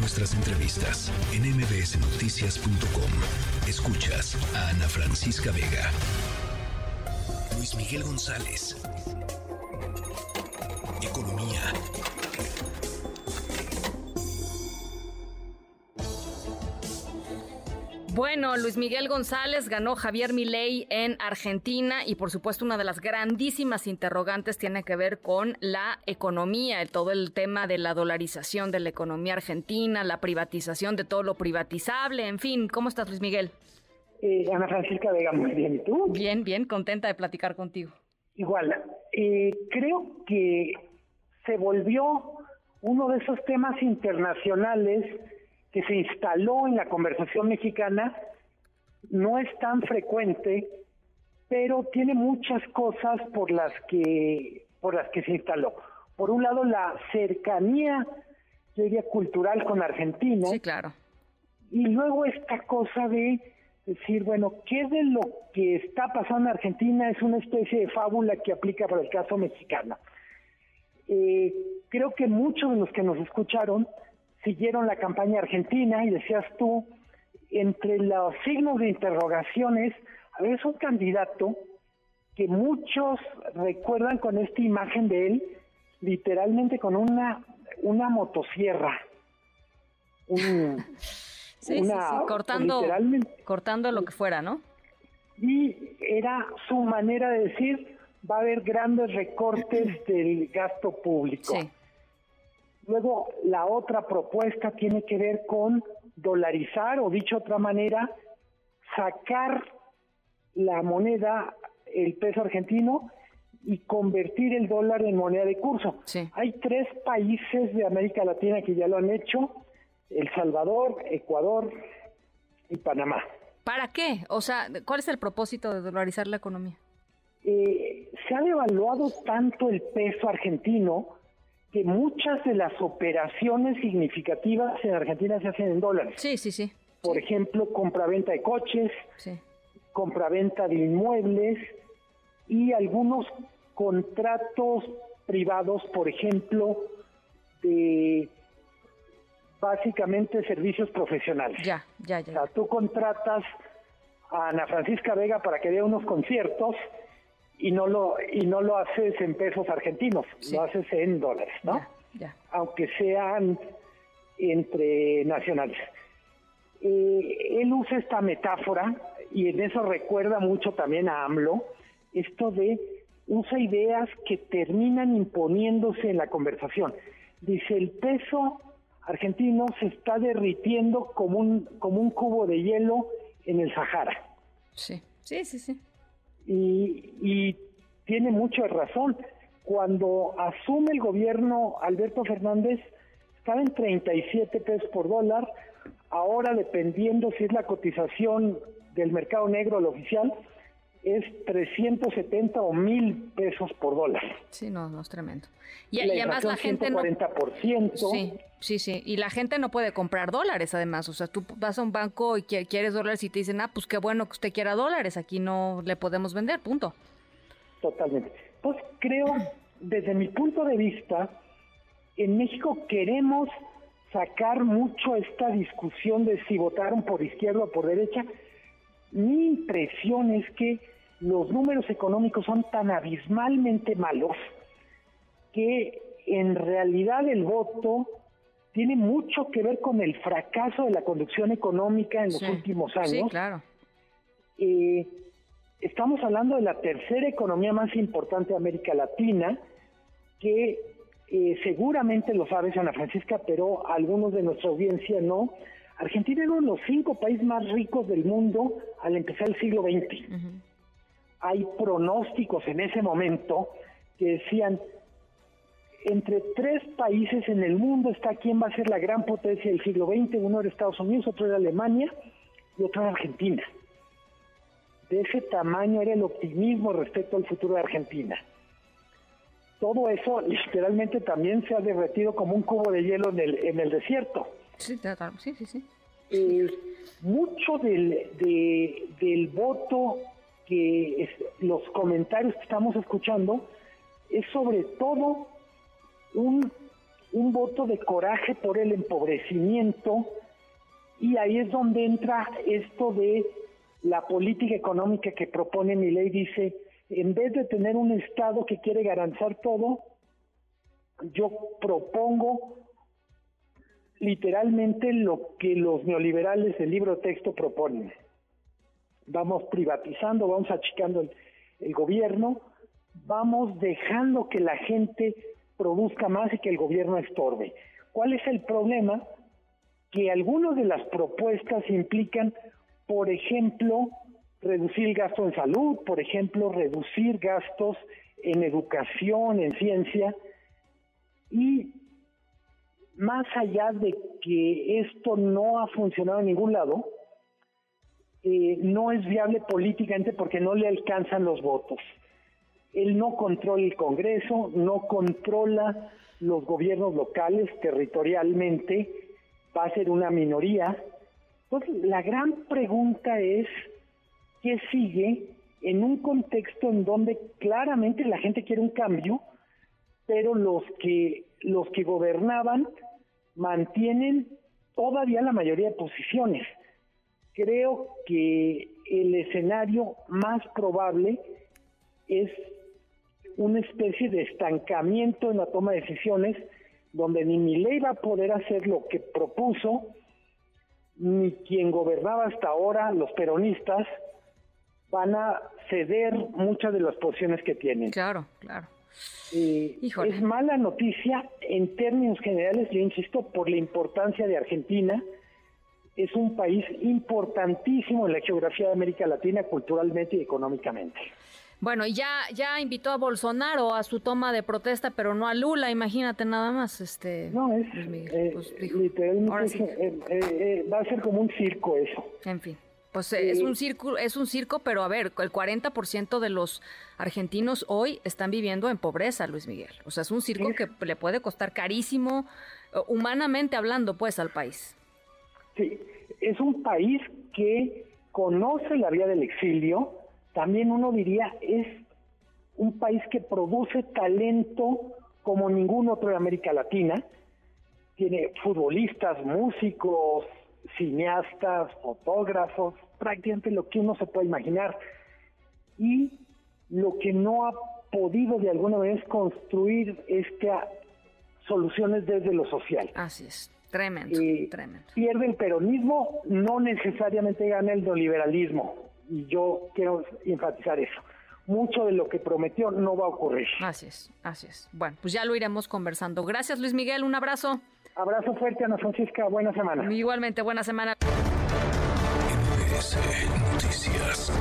nuestras entrevistas en mbsnoticias.com. Escuchas a Ana Francisca Vega. Luis Miguel González. Economía. Bueno, Luis Miguel González ganó Javier Milei en Argentina y por supuesto una de las grandísimas interrogantes tiene que ver con la economía, el, todo el tema de la dolarización de la economía argentina, la privatización de todo lo privatizable, en fin, ¿cómo estás Luis Miguel? Eh, Ana Francisca Vega, muy bien, ¿y tú? Bien, bien, contenta de platicar contigo. Igual, eh, creo que se volvió uno de esos temas internacionales que se instaló en la conversación mexicana no es tan frecuente, pero tiene muchas cosas por las que por las que se instaló. Por un lado, la cercanía, yo diría, cultural con Argentina. Sí, claro. Y luego esta cosa de decir, bueno, ¿qué de lo que está pasando en Argentina es una especie de fábula que aplica para el caso mexicano? Eh, creo que muchos de los que nos escucharon siguieron la campaña argentina y decías tú, entre los signos de interrogaciones, a ver, es un candidato que muchos recuerdan con esta imagen de él, literalmente con una, una motosierra. Un, sí, sí, cortando, cortando lo que fuera, ¿no? Y era su manera de decir, va a haber grandes recortes del gasto público. Sí. Luego, la otra propuesta tiene que ver con dolarizar, o dicho de otra manera, sacar la moneda, el peso argentino, y convertir el dólar en moneda de curso. Hay tres países de América Latina que ya lo han hecho, El Salvador, Ecuador y Panamá. ¿Para qué? O sea, ¿cuál es el propósito de dolarizar la economía? Eh, se ha devaluado tanto el peso argentino que muchas de las operaciones significativas en Argentina se hacen en dólares. Sí, sí, sí. Por ejemplo, compraventa de coches, sí. compraventa de inmuebles y algunos contratos privados, por ejemplo, de básicamente servicios profesionales. Ya, ya, ya. O sea, tú contratas a Ana Francisca Vega para que dé unos conciertos y no lo y no lo haces en pesos argentinos, lo haces en dólares, ¿no? Aunque sean entre nacionales. Eh, él usa esta metáfora y en eso recuerda mucho también a AMLO, esto de usa ideas que terminan imponiéndose en la conversación. Dice, el peso argentino se está derritiendo como un, como un cubo de hielo en el Sahara. Sí, sí, sí, sí y, tiene mucha razón. Cuando asume el gobierno Alberto Fernández, estaba en 37 pesos por dólar, ahora dependiendo si es la cotización del mercado negro el oficial, es 370 o 1000 pesos por dólar. Sí, no, no es tremendo. Y, además la gente no... Sí, sí, sí. Y la gente no puede comprar dólares además. O sea, tú vas a un banco y quieres dólares y te dicen, ah, pues qué bueno que usted quiera dólares. Aquí no le podemos vender, punto. Totalmente. Pues creo, desde mi punto de vista, en México queremos sacar mucho esta discusión de si votaron por izquierda o por derecha. Mi impresión es que los números económicos son tan abismalmente malos que en realidad el voto tiene mucho que ver con el fracaso de la conducción económica en los últimos años. Sí, claro. Eh, estamos hablando de la tercera economía más importante de América Latina, que eh, seguramente lo sabes, Ana Francisca, pero algunos de nuestra audiencia no. Argentina era uno de los cinco países más ricos del mundo al empezar el siglo XX. Hay pronósticos en ese momento que decían, entre tres países en el mundo está quién va a ser la gran potencia del siglo XX. Uno era Estados Unidos, otro era Alemania y otro era Argentina. De ese tamaño era el optimismo respecto al futuro de Argentina. Todo eso literalmente también se ha derretido como un cubo de hielo en el, en el desierto. Sí, sí, sí. sí. Eh, mucho del, del voto que los comentarios que estamos escuchando es sobre todo un un voto de coraje por el empobrecimiento y ahí es donde entra esto de la política económica que propone mi ley. Dice, en vez de tener un Estado que quiere garantizar todo, yo propongo literalmente lo que los neoliberales del libro texto proponen. Vamos privatizando, vamos achicando el, gobierno, vamos dejando que la gente produzca más y que el gobierno estorbe. ¿Cuál es el problema? Que algunas de las propuestas implican, por ejemplo, reducir el gasto en salud, por ejemplo, reducir gastos en educación, en ciencia, y más allá de que esto no ha funcionado en ningún lado, eh, no es viable políticamente porque no le alcanzan los votos. Él no controla el Congreso, no controla los gobiernos locales territorialmente, va a ser una minoría. Entonces, la gran pregunta es, ¿qué sigue en un contexto en donde claramente la gente quiere un cambio, pero los que los que gobernaban mantienen todavía la mayoría de posiciones. Creo que el escenario más probable es una especie de estancamiento en la toma de decisiones donde ni mi ley va a poder hacer lo que propuso, ni quien gobernaba hasta ahora, los peronistas, van a ceder muchas de las posiciones que tienen. Claro, claro. Eh, es mala noticia en términos generales, yo insisto, por la importancia de Argentina. Es un país importantísimo en la geografía de América Latina culturalmente y económicamente. Bueno, y ya, ya invitó a Bolsonaro a su toma de protesta, pero no a Lula, imagínate nada más. Este, no, es eh, pues, literalmente eh, va a ser como un circo eso. En fin. Pues es un circo, es un circo, pero a ver, el 40% de los argentinos hoy están viviendo en pobreza, Luis Miguel. O sea, es un circo que le puede costar carísimo, eh, humanamente hablando, pues, al país. Sí, es un país que conoce la vía del exilio, también uno diría es un país que produce talento como ningún otro de América Latina, tiene futbolistas, músicos, cineastas, fotógrafos, prácticamente lo que uno se puede imaginar. Y lo que no ha podido de alguna vez construir estas soluciones desde lo social. Así es, tremendo, eh, tremendo. Pierde el peronismo, no necesariamente gana el neoliberalismo. Y yo quiero enfatizar eso. Mucho de lo que prometió no va a ocurrir. Así es, así es. Bueno, pues ya lo iremos conversando. Gracias, Luis Miguel. Un abrazo. Abrazo fuerte, Ana Francisca. Buena semana. Igualmente, buena semana. Noticias.